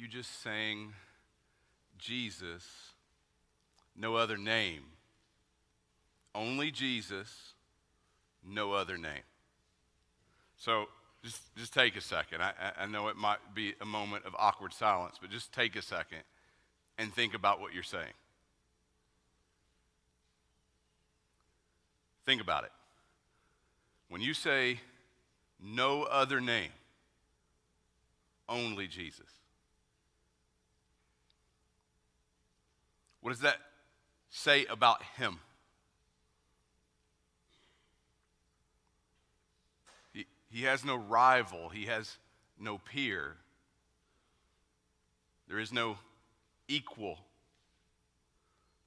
you just sang Jesus, no other name. Only Jesus, no other name. So just, just take a second. I, I know it might be a moment of awkward silence, but just take a second and think about what you're saying. Think about it. When you say no other name, only Jesus. What does that say about him? He, he has no rival, he has no peer, there is no equal.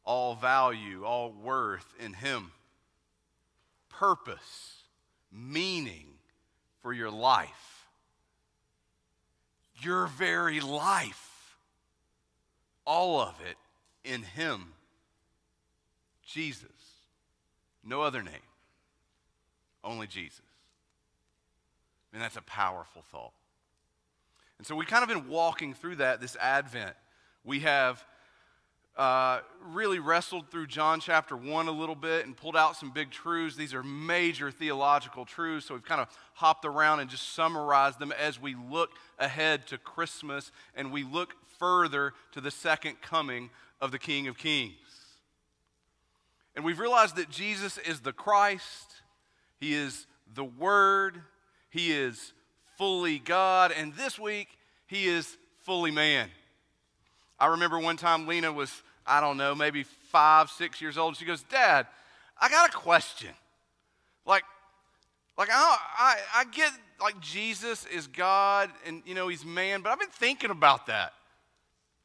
All value, all worth in him. Purpose, meaning for your life. Your very life. All of it in Him, Jesus. No other name, only Jesus. And that's a powerful thought. And so we've kind of been walking through that this Advent. We have uh, really wrestled through John chapter 1 a little bit and pulled out some big truths. These are major theological truths, so we've kind of hopped around and just summarized them as we look ahead to Christmas and we look further to the second coming of the King of Kings. And we've realized that Jesus is the Christ, He is the Word, He is fully God, and this week, He is fully man. I remember one time Lena was, I don't know, maybe five, six years old. She goes, Dad, I got a question. Like, like I, I, I get like Jesus is God and you know he's man, but I've been thinking about that.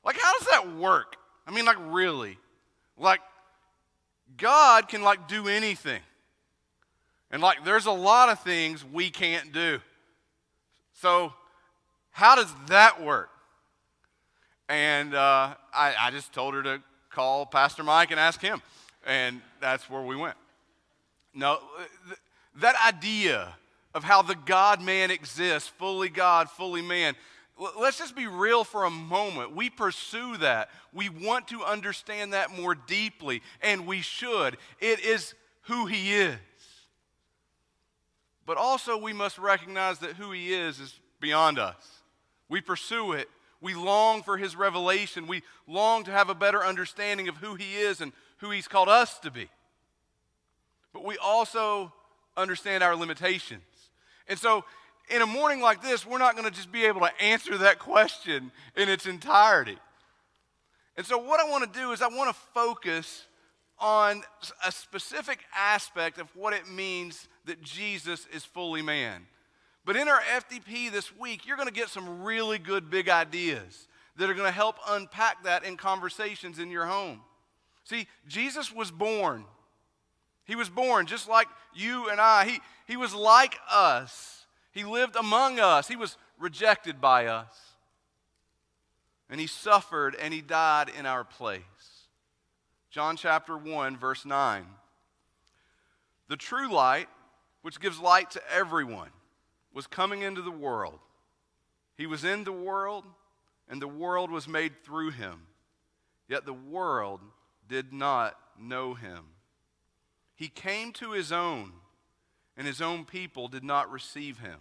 Like, how does that work? I mean, like, really? Like, God can, like, do anything. And, like, there's a lot of things we can't do. So, how does that work? And uh, I, I just told her to call Pastor Mike and ask him. And that's where we went. No, th- that idea of how the God man exists, fully God, fully man, let's just be real for a moment. We pursue that. We want to understand that more deeply, and we should. It is who He is. But also, we must recognize that who He is is beyond us. We pursue it. We long for His revelation. We long to have a better understanding of who He is and who He's called us to be. But we also understand our limitations. And so, in a morning like this, we're not going to just be able to answer that question in its entirety. And so, what I want to do is, I want to focus on a specific aspect of what it means that Jesus is fully man. But in our FDP this week, you're going to get some really good big ideas that are going to help unpack that in conversations in your home. See, Jesus was born. He was born just like you and I. He, he was like us. He lived among us. He was rejected by us. And he suffered and he died in our place. John chapter 1, verse 9. The true light, which gives light to everyone, was coming into the world. He was in the world, and the world was made through him. Yet the world did not know him. He came to his own, and his own people did not receive him.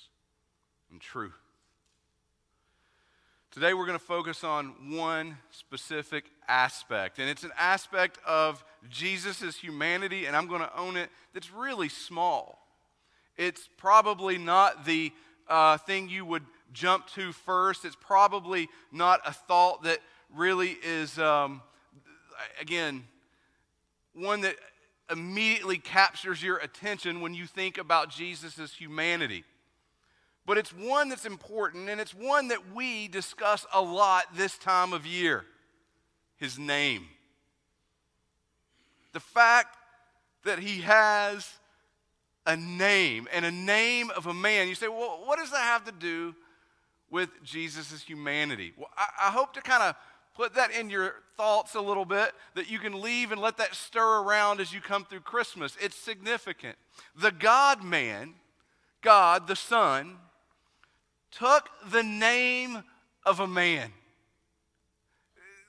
and truth. Today, we're going to focus on one specific aspect, and it's an aspect of Jesus' humanity, and I'm going to own it, that's really small. It's probably not the uh, thing you would jump to first. It's probably not a thought that really is, um, again, one that immediately captures your attention when you think about Jesus' humanity. But it's one that's important and it's one that we discuss a lot this time of year his name. The fact that he has a name and a name of a man. You say, well, what does that have to do with Jesus' humanity? Well, I, I hope to kind of put that in your thoughts a little bit that you can leave and let that stir around as you come through Christmas. It's significant. The God man, God the Son, took the name of a man.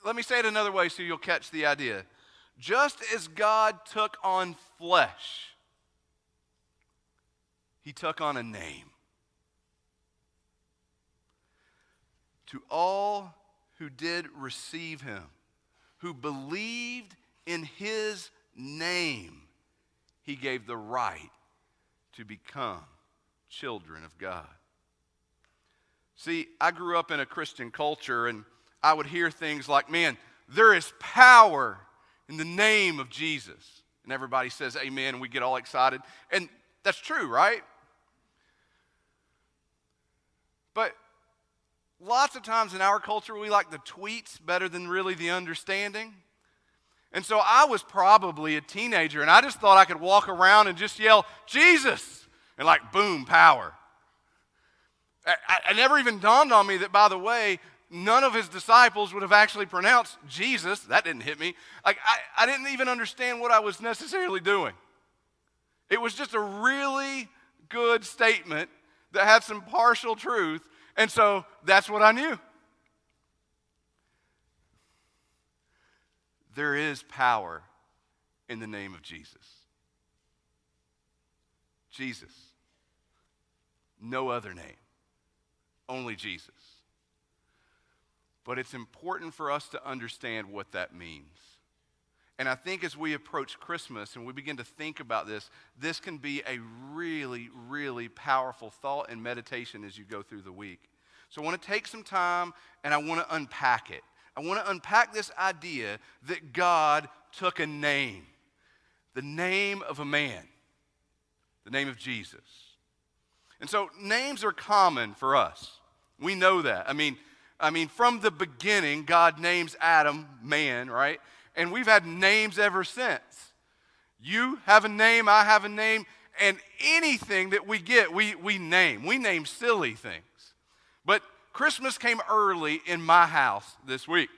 Let me say it another way so you'll catch the idea. Just as God took on flesh, he took on a name. To all who did receive him, who believed in his name, he gave the right to become children of God. See, I grew up in a Christian culture and I would hear things like, man, there is power in the name of Jesus. And everybody says amen, and we get all excited. And that's true, right? But lots of times in our culture, we like the tweets better than really the understanding. And so I was probably a teenager, and I just thought I could walk around and just yell, Jesus! And like, boom, power. It never even dawned on me that, by the way, none of his disciples would have actually pronounced Jesus. That didn't hit me. Like, I, I didn't even understand what I was necessarily doing. It was just a really good statement that had some partial truth, and so that's what I knew. There is power in the name of Jesus. Jesus. No other name only Jesus. But it's important for us to understand what that means. And I think as we approach Christmas and we begin to think about this, this can be a really, really powerful thought and meditation as you go through the week. So I want to take some time and I want to unpack it. I want to unpack this idea that God took a name, the name of a man, the name of Jesus. And so names are common for us. We know that. I mean, I mean, from the beginning, God names Adam man, right? And we've had names ever since. You have a name, I have a name, and anything that we get, we, we name. We name silly things. But Christmas came early in my house this week.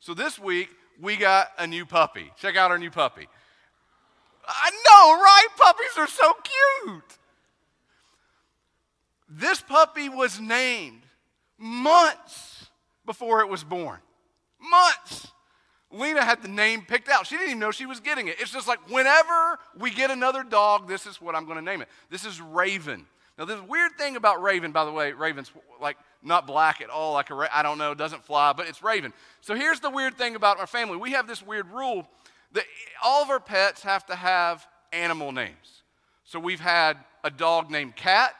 So this week, we got a new puppy. Check out our new puppy. I know, right? Puppies are so cute. This puppy was named months before it was born. Months. Lena had the name picked out. She didn't even know she was getting it. It's just like whenever we get another dog, this is what I'm going to name it. This is Raven. Now, this weird thing about Raven, by the way, Raven's like not black at all, like a ra- I don't know, doesn't fly, but it's Raven. So here's the weird thing about our family. We have this weird rule that all of our pets have to have animal names. So we've had a dog named Cat,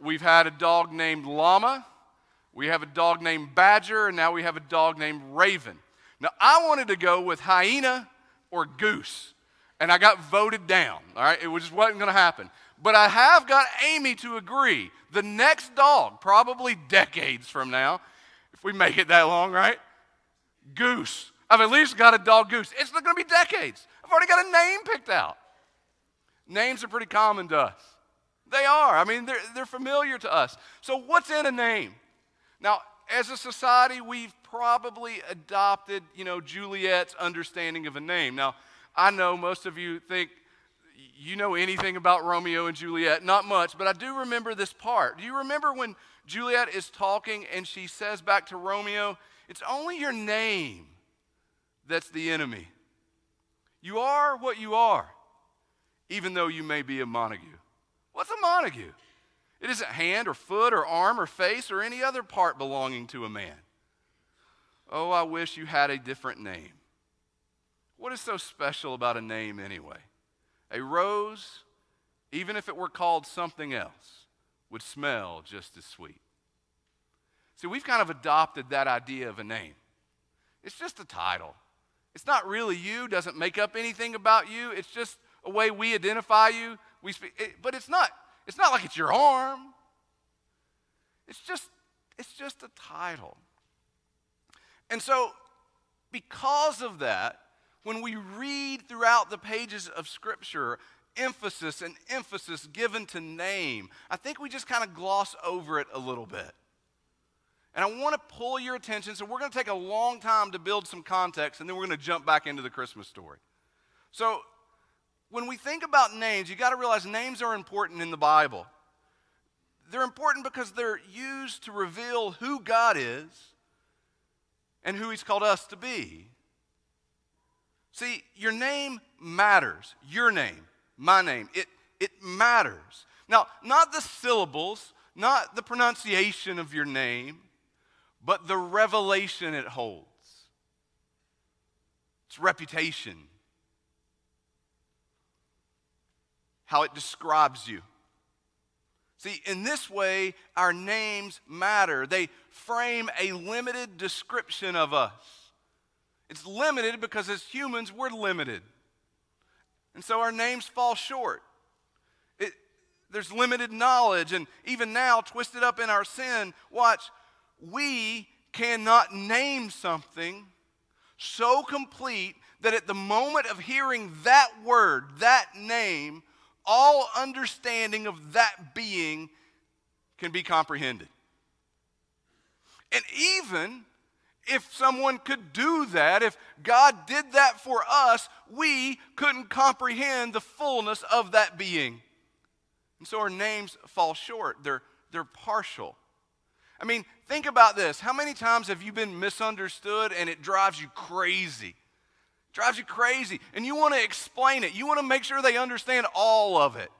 we've had a dog named Llama, we have a dog named Badger, and now we have a dog named Raven. Now, I wanted to go with hyena or goose, and I got voted down. All right, it just wasn't going to happen. But I have got Amy to agree. The next dog, probably decades from now, if we make it that long, right? Goose. I've at least got a dog goose. It's not going to be decades. I've already got a name picked out. Names are pretty common to us. They are. I mean, they're, they're familiar to us. So, what's in a name? Now, as a society, we've probably adopted, you know, Juliet's understanding of a name. Now, I know most of you think you know anything about Romeo and Juliet. Not much, but I do remember this part. Do you remember when Juliet is talking and she says back to Romeo, It's only your name that's the enemy. You are what you are, even though you may be a Montague. What's a Montague? It isn't hand or foot or arm or face or any other part belonging to a man. Oh, I wish you had a different name. What is so special about a name anyway? A rose, even if it were called something else, would smell just as sweet. See, we've kind of adopted that idea of a name. It's just a title. It's not really you, doesn't make up anything about you. It's just a way we identify you. We speak, it, but it's not it's not like it's your arm. It's just, it's just a title. And so, because of that, when we read throughout the pages of Scripture, emphasis and emphasis given to name, I think we just kind of gloss over it a little bit. And I want to pull your attention. So, we're going to take a long time to build some context, and then we're going to jump back into the Christmas story. So, when we think about names, you got to realize names are important in the Bible. They're important because they're used to reveal who God is and who He's called us to be. See, your name matters. Your name, my name, it, it matters. Now, not the syllables, not the pronunciation of your name, but the revelation it holds. Its reputation, how it describes you. See, in this way, our names matter. They frame a limited description of us. It's limited because as humans, we're limited. And so our names fall short. It, there's limited knowledge, and even now, twisted up in our sin, watch, we cannot name something so complete that at the moment of hearing that word, that name, all understanding of that being can be comprehended. And even if someone could do that, if God did that for us, we couldn't comprehend the fullness of that being. And so our names fall short, they're, they're partial. I mean, think about this. How many times have you been misunderstood and it drives you crazy? Drives you crazy. And you want to explain it, you want to make sure they understand all of it.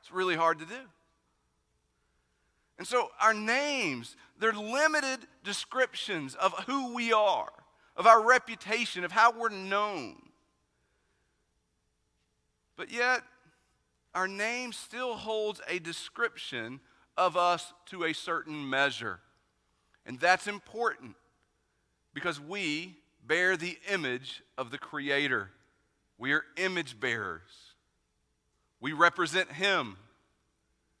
It's really hard to do. And so, our names, they're limited descriptions of who we are, of our reputation, of how we're known. But yet, our name still holds a description of us to a certain measure. And that's important because we bear the image of the Creator. We are image bearers. We represent Him.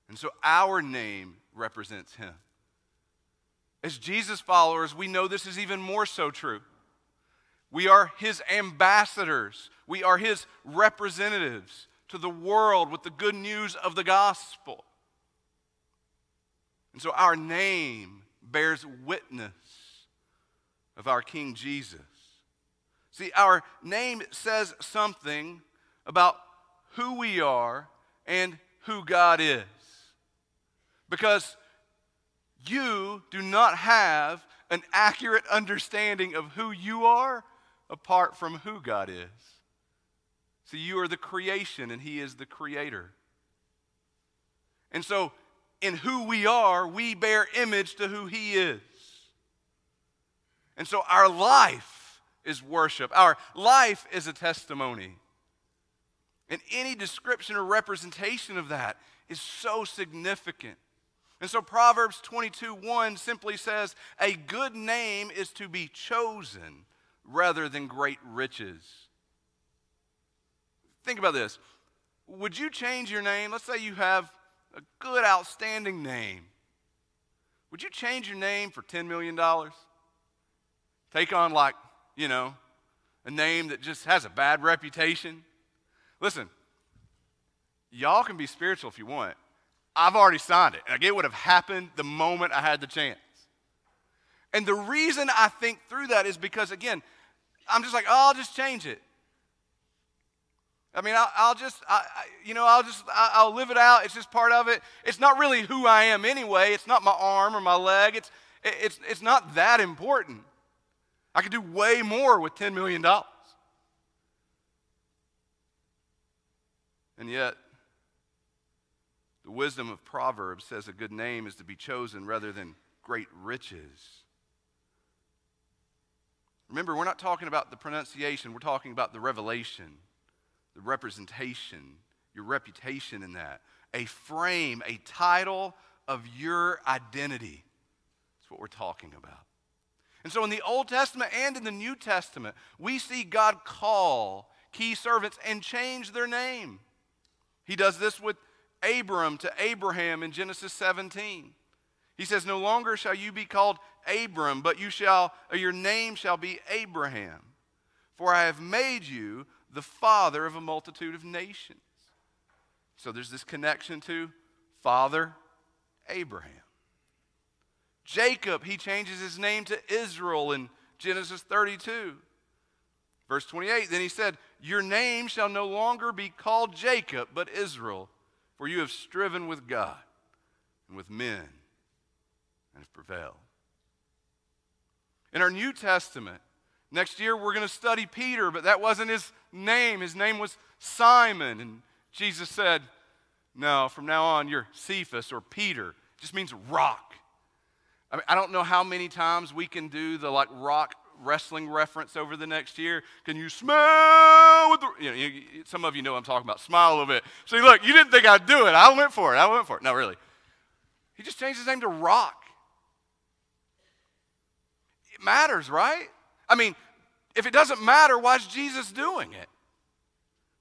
And so our name represents Him. As Jesus followers, we know this is even more so true. We are His ambassadors, we are His representatives to the world with the good news of the gospel. And so our name bears witness of our King Jesus. See, our name says something about who we are and who God is. Because you do not have an accurate understanding of who you are apart from who God is. See, you are the creation and He is the creator. And so, in who we are, we bear image to who He is. And so our life is worship, our life is a testimony. And any description or representation of that is so significant. And so Proverbs 22 1 simply says, A good name is to be chosen rather than great riches. Think about this. Would you change your name? Let's say you have a good, outstanding name. Would you change your name for $10 million? Take on, like, you know, a name that just has a bad reputation. Listen, y'all can be spiritual if you want. I've already signed it. Like, it would have happened the moment I had the chance. And the reason I think through that is because, again, I'm just like, oh, I'll just change it. I mean, I'll, I'll just, I, I, you know, I'll just, I, will live it out. It's just part of it. It's not really who I am anyway. It's not my arm or my leg. It's, it's, it's not that important. I could do way more with $10 million. And yet, the wisdom of Proverbs says a good name is to be chosen rather than great riches. Remember, we're not talking about the pronunciation, we're talking about the revelation, the representation, your reputation in that. A frame, a title of your identity. That's what we're talking about. And so in the Old Testament and in the New Testament, we see God call key servants and change their name. He does this with Abram to Abraham in Genesis 17. He says, No longer shall you be called Abram, but you shall, your name shall be Abraham. For I have made you the father of a multitude of nations. So there's this connection to Father Abraham. Jacob, he changes his name to Israel in Genesis 32. Verse 28, then he said, Your name shall no longer be called Jacob, but Israel, for you have striven with God and with men and have prevailed. In our New Testament, next year we're going to study Peter, but that wasn't his name. His name was Simon. And Jesus said, No, from now on you're Cephas or Peter. It just means rock. I, mean, I don't know how many times we can do the like rock wrestling reference over the next year. Can you smell with the, you know, you, some of you know what I'm talking about. Smile a little bit. See, look, you didn't think I'd do it. I went for it. I went for it. No, really. He just changed his name to Rock. It matters, right? I mean, if it doesn't matter, why is Jesus doing it?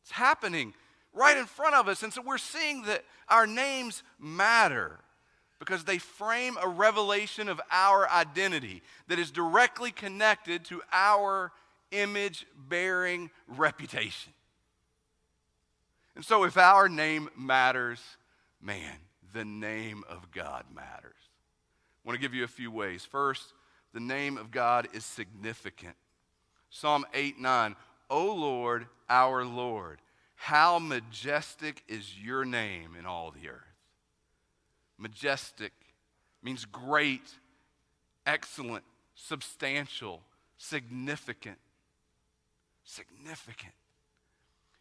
It's happening right in front of us. And so we're seeing that our names matter because they frame a revelation of our identity that is directly connected to our image bearing reputation. And so, if our name matters, man, the name of God matters. I want to give you a few ways. First, the name of God is significant. Psalm 8 9, O Lord, our Lord, how majestic is your name in all the earth. Majestic means great, excellent, substantial, significant. Significant.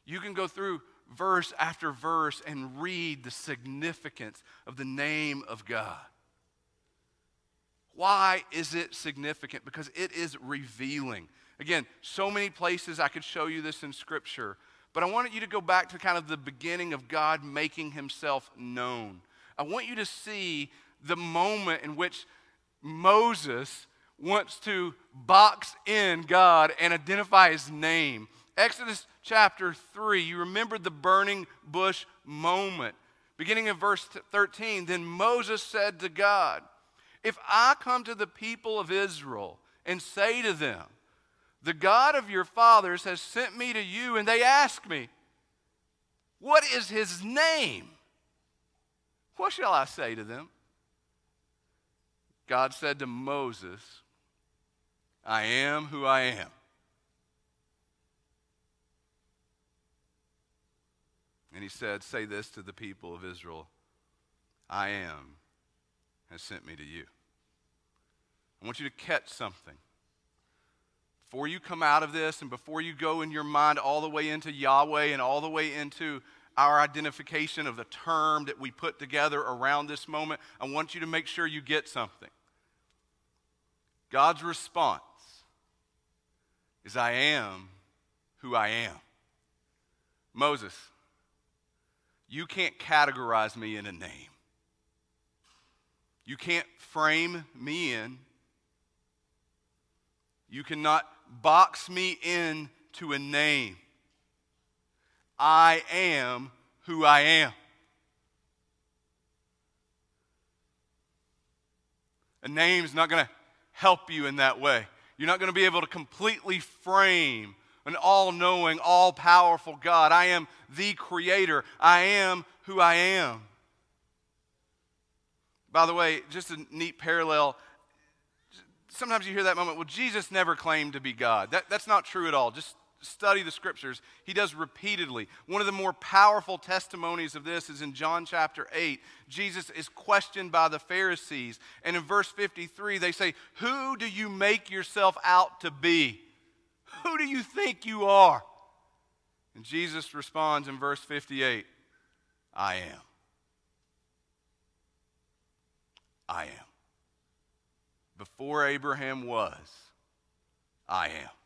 You can go through verse after verse and read the significance of the name of God. Why is it significant? Because it is revealing. Again, so many places I could show you this in Scripture, but I wanted you to go back to kind of the beginning of God making himself known. I want you to see the moment in which Moses wants to box in God and identify his name. Exodus chapter 3, you remember the burning bush moment. Beginning in verse 13, then Moses said to God, If I come to the people of Israel and say to them, The God of your fathers has sent me to you, and they ask me, What is his name? What shall I say to them? God said to Moses, I am who I am. And he said, Say this to the people of Israel I am has sent me to you. I want you to catch something. Before you come out of this and before you go in your mind all the way into Yahweh and all the way into our identification of the term that we put together around this moment, I want you to make sure you get something. God's response is I am who I am. Moses, you can't categorize me in a name. You can't frame me in. You cannot box me in to a name. I am who I am. A name's not going to help you in that way. You're not going to be able to completely frame an all knowing, all powerful God. I am the creator. I am who I am. By the way, just a neat parallel. Sometimes you hear that moment, well, Jesus never claimed to be God. That, that's not true at all. Just study the scriptures, he does repeatedly. One of the more powerful testimonies of this is in John chapter 8. Jesus is questioned by the Pharisees. And in verse 53, they say, Who do you make yourself out to be? Who do you think you are? And Jesus responds in verse 58 I am. I am. Before Abraham was, I am.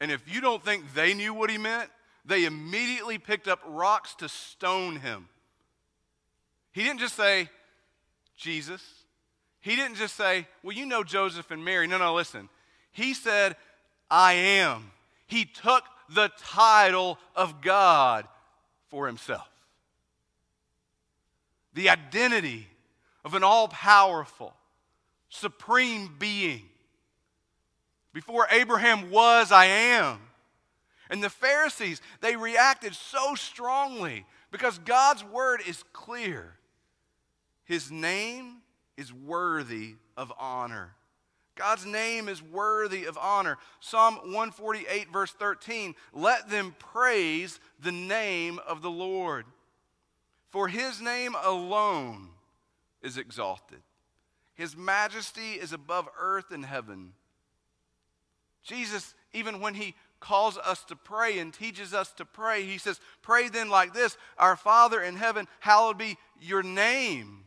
And if you don't think they knew what he meant, they immediately picked up rocks to stone him. He didn't just say, Jesus. He didn't just say, well, you know Joseph and Mary. No, no, listen. He said, I am. He took the title of God for himself. the identity of an all powerful, supreme being. Before Abraham was, I am. And the Pharisees, they reacted so strongly because God's word is clear. His name is worthy of honor. God's name is worthy of honor. Psalm 148, verse 13 let them praise the name of the Lord, for his name alone is exalted. His majesty is above earth and heaven. Jesus, even when he calls us to pray and teaches us to pray, he says, Pray then like this Our Father in heaven, hallowed be your name.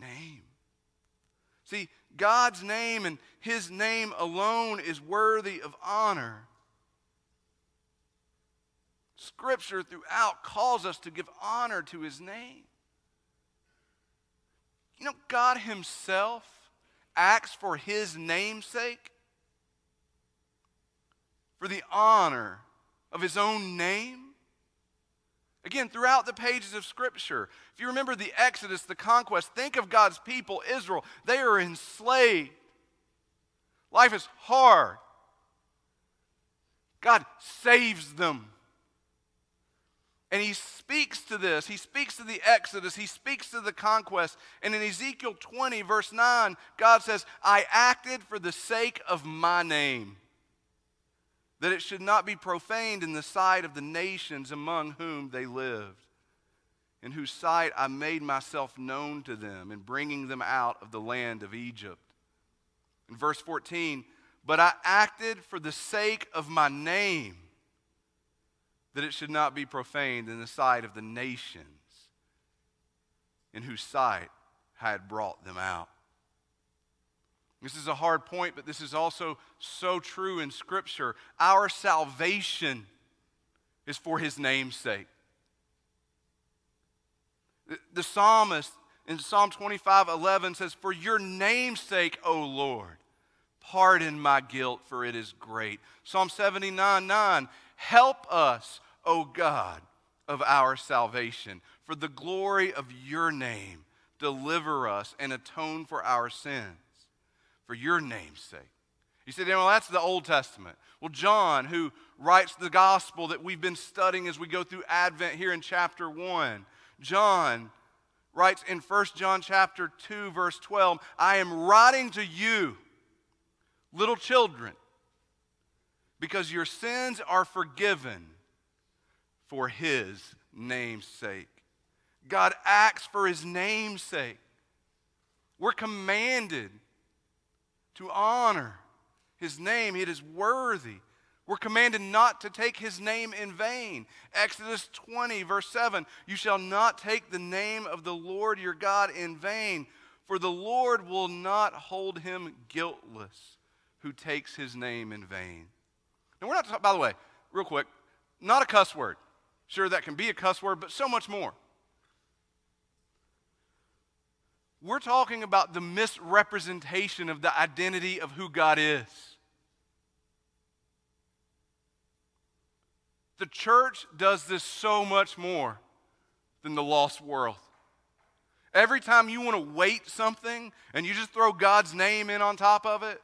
Name. See, God's name and his name alone is worthy of honor. Scripture throughout calls us to give honor to his name. You know, God himself acts for his namesake, for the honor of his own name. Again, throughout the pages of Scripture, if you remember the Exodus, the conquest, think of God's people, Israel. They are enslaved. Life is hard. God saves them. And he speaks to this. He speaks to the Exodus. He speaks to the conquest. And in Ezekiel 20, verse 9, God says, I acted for the sake of my name, that it should not be profaned in the sight of the nations among whom they lived, in whose sight I made myself known to them in bringing them out of the land of Egypt. In verse 14, but I acted for the sake of my name that it should not be profaned in the sight of the nations in whose sight I had brought them out. This is a hard point, but this is also so true in Scripture. Our salvation is for His name's sake. The, psalmist in Psalm 25 11 says, For your name's sake, O Lord, pardon my guilt, for it is great. Psalm 79 9, Help us, O God of our salvation. For the glory of your name, deliver us and atone for our sins. For your name's sake. You say, well, that's the Old Testament. Well, John, who writes the gospel that we've been studying as we go through Advent here in chapter 1, John writes in 1 John chapter 2, verse 12, I am writing to you, little children, because your sins are forgiven for his name's sake. God acts for his name's sake. We're commanded to honor his name, it is worthy. We're commanded not to take his name in vain. Exodus 20, verse 7 You shall not take the name of the Lord your God in vain, for the Lord will not hold him guiltless who takes his name in vain. And we're not talking, by the way, real quick, not a cuss word. Sure, that can be a cuss word, but so much more. We're talking about the misrepresentation of the identity of who God is. The church does this so much more than the lost world. Every time you want to weight something and you just throw God's name in on top of it,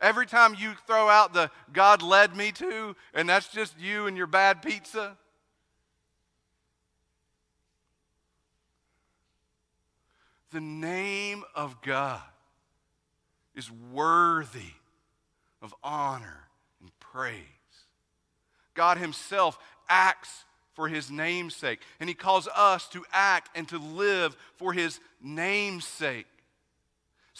Every time you throw out the God led me to, and that's just you and your bad pizza. The name of God is worthy of honor and praise. God Himself acts for His name's sake, and He calls us to act and to live for His name's sake.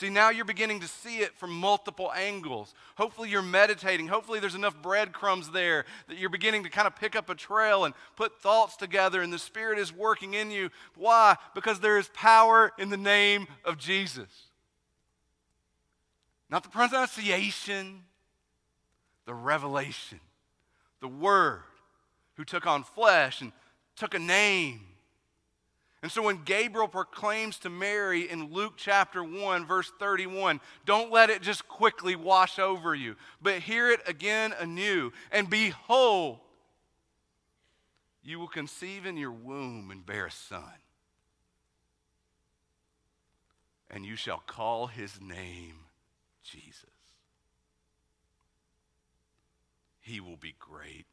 See, now you're beginning to see it from multiple angles. Hopefully, you're meditating. Hopefully, there's enough breadcrumbs there that you're beginning to kind of pick up a trail and put thoughts together, and the Spirit is working in you. Why? Because there is power in the name of Jesus. Not the pronunciation, the revelation, the Word who took on flesh and took a name and so when Gabriel proclaims to Mary in Luke chapter 1, verse 31, don't let it just quickly wash over you, but hear it again anew. And behold, You will conceive in your womb and bear a son. And you shall call his name Jesus. He will be great.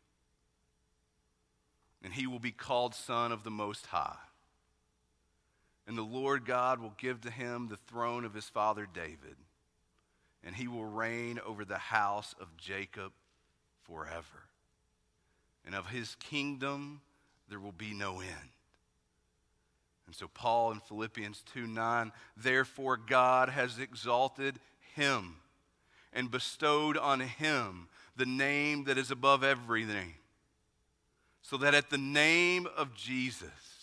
And he will be called Son of the Most High. And the Lord God will give to him the throne of his father David, and he will reign over the house of Jacob forever. And of his kingdom there will be no end. And so, Paul in Philippians 2 9, therefore God has exalted him and bestowed on him the name that is above every name, so that at the name of Jesus,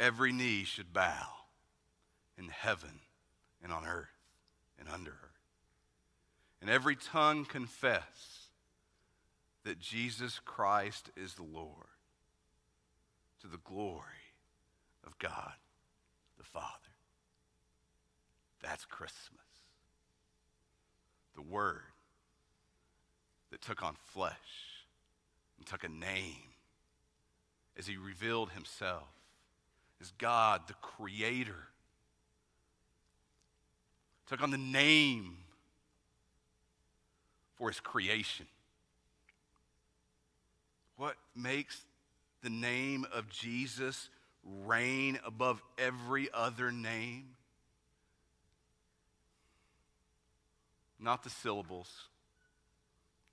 every knee should bow in heaven and on earth and under earth. And every tongue confess that Jesus Christ is the Lord to the glory of God the Father. That's Christmas. The Word that took on flesh and took a name as He revealed Himself as God, the Creator. Took on the name for His creation. What makes the name of Jesus reign above every other name? Not the syllables,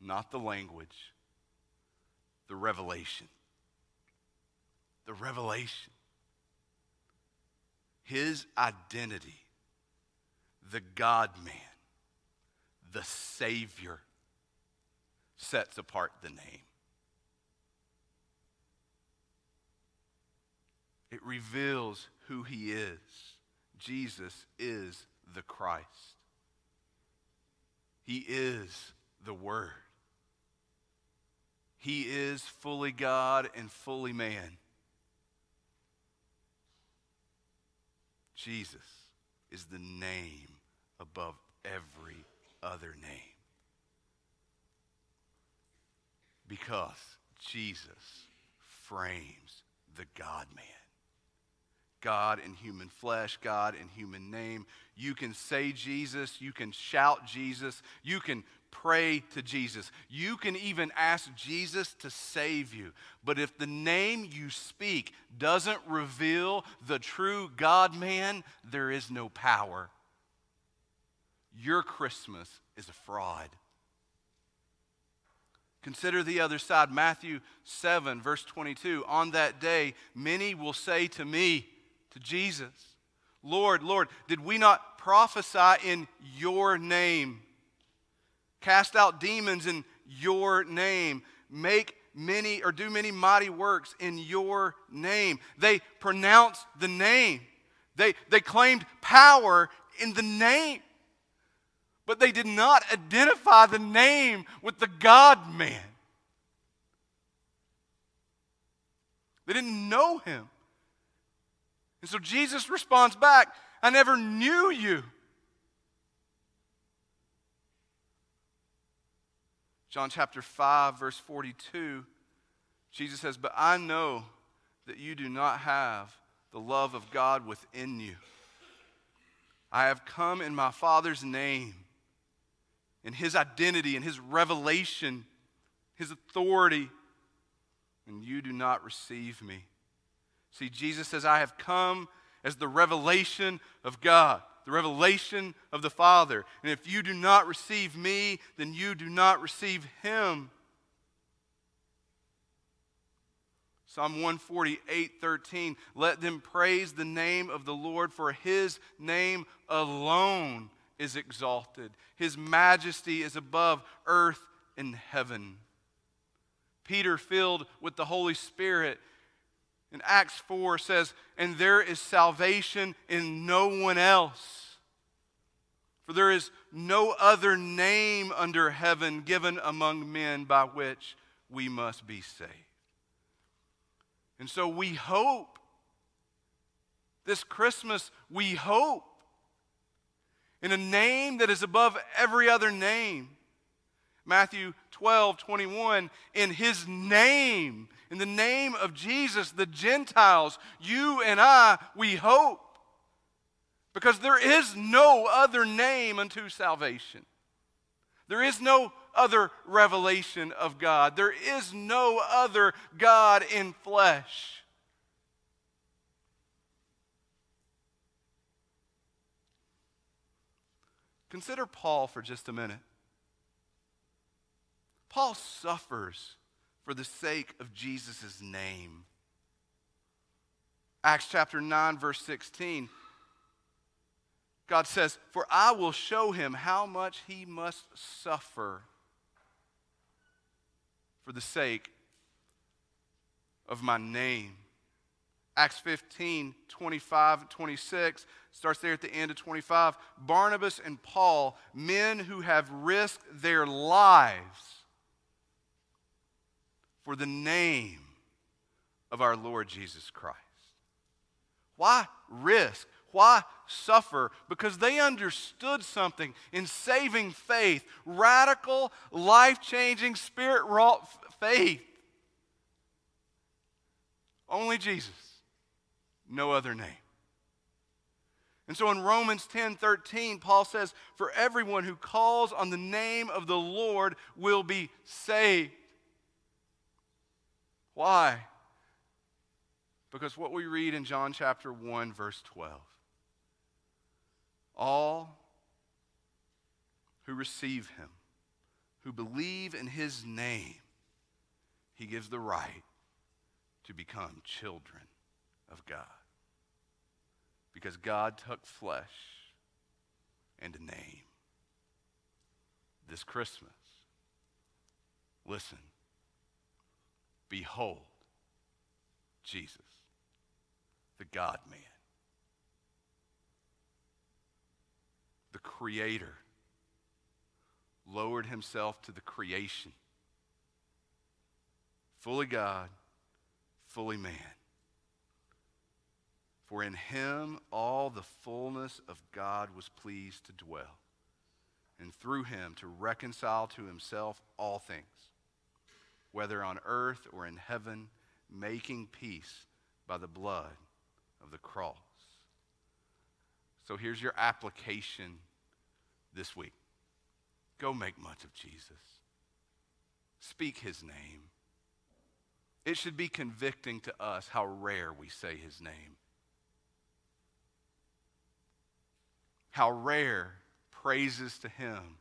not the language, the revelation. The revelation. His identity, the God man, the Savior, sets apart the name. It reveals who he is. Jesus is the Christ. He is the Word. He is fully God and fully man. Jesus is the name above every other name. Because Jesus frames the God man. God in human flesh, God in human name. You can say Jesus, you can shout Jesus, you can pray to Jesus. You can even ask Jesus to save you. But if the name you speak doesn't reveal the true God man, there is no power. Your Christmas is a fraud. Consider the other side. Matthew 7, verse 22. On that day, many will say to me, to Jesus. Lord, Lord, did we not prophesy in your name? Cast out demons in your name. Make many or do many mighty works in your name. They pronounced the name. They, they claimed power in the name. But they did not identify the name with the God man. They didn't know him. And so Jesus responds back, I never knew you. John chapter 5, verse 42, Jesus says, But I know that you do not have the love of God within you. I have come in my Father's name, in his identity, in his revelation, his authority, and you do not receive me. See, Jesus says, I have come as the revelation of God, the revelation of the Father. And if you do not receive me, then you do not receive him. Psalm 148, 13. Let them praise the name of the Lord, for his name alone is exalted. His majesty is above earth and heaven. Peter, filled with the Holy Spirit, in Acts 4 says, And there is salvation in no one else. For there is no other name under heaven given among men by which we must be saved. And so we hope, this Christmas, we hope in a name that is above every other name. Matthew 12, 21, in his name, in the name of Jesus, the Gentiles, you and I, we hope. Because there is no other name unto salvation. There is no other revelation of God. There is no other God in flesh. Consider Paul for just a minute. Paul suffers for the sake of Jesus' name. Acts chapter 9, verse 16. God says, For I will show him how much he must suffer for the sake of my name. Acts 15, 25, 26 starts there at the end of 25. Barnabas and Paul, men who have risked their lives for the name of our Lord Jesus Christ. Why risk? Why suffer? Because they understood something in saving faith, radical, life changing, spirit wrought faith. Only Jesus, no other name. And so in Romans 10 13, Paul says, For everyone who calls on the name of the Lord will be saved. Why? Because what we read in John chapter 1, verse 12 all who receive him, who believe in his name, he gives the right to become children of God. Because God took flesh and a name. This Christmas, listen Behold, Jesus, the God man, the Creator, lowered himself to the creation, fully God, fully man. For in him all the fullness of God was pleased to dwell, and through him to reconcile to himself all things whether on earth or in heaven, making peace by the blood of the cross. So here's your application this week go make much of Jesus, speak his name. It should be convicting to us how rare we say his name. How rare praises to him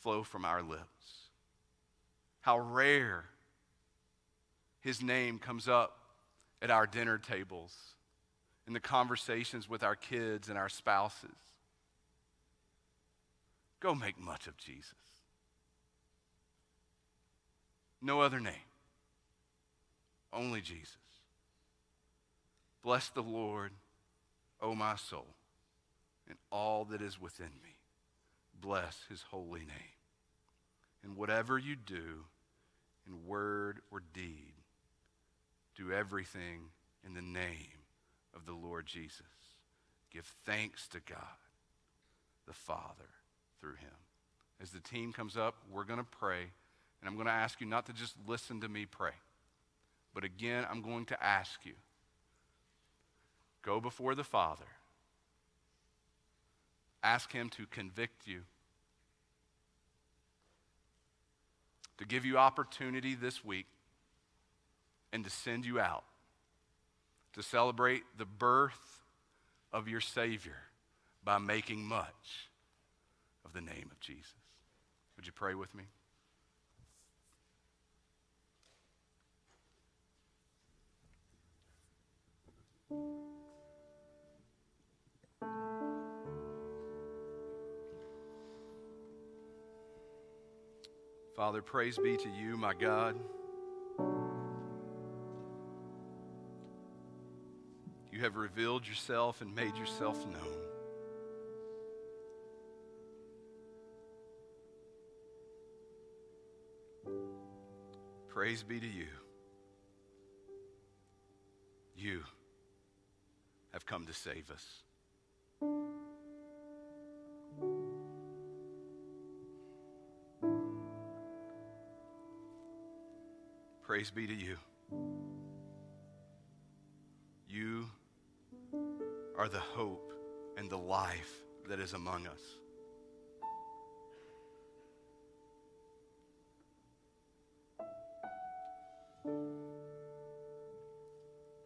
flow from our lips how rare his name comes up at our dinner tables, in the conversations with our kids and our spouses. Go make much of Jesus. No other name, only Jesus. Bless the Lord, O my soul, and all that is within me. Bless his holy name. And whatever you do, in word or deed, do everything in the name of the Lord Jesus. Give thanks to God, the Father, through him. As the team comes up, we're going to pray, and I'm going to ask you not to just listen to me pray, but again, I'm going to ask you go before the Father, ask him to convict you to give you opportunity this week and to send you out to celebrate the birth of your Savior by making much of the name of Jesus. Would you pray with me? Father, praise be to you, my God. You have revealed yourself and made yourself known. Praise be to you. You have come to save us. Praise be to you. You are the hope and the life that is among us.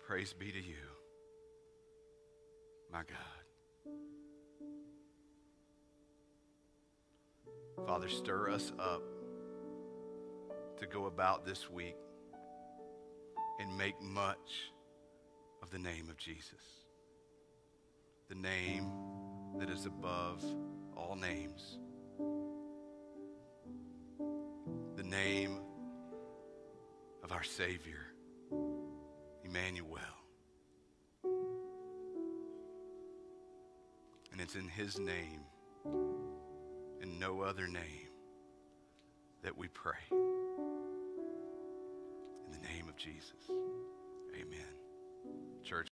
Praise be to you, my God. Father, stir us up to go about this week and make much of the name of Jesus. The name that is above all names. The name of our Savior, Emmanuel. And it's in His name and no other name that we pray. Of Jesus. Amen. Church.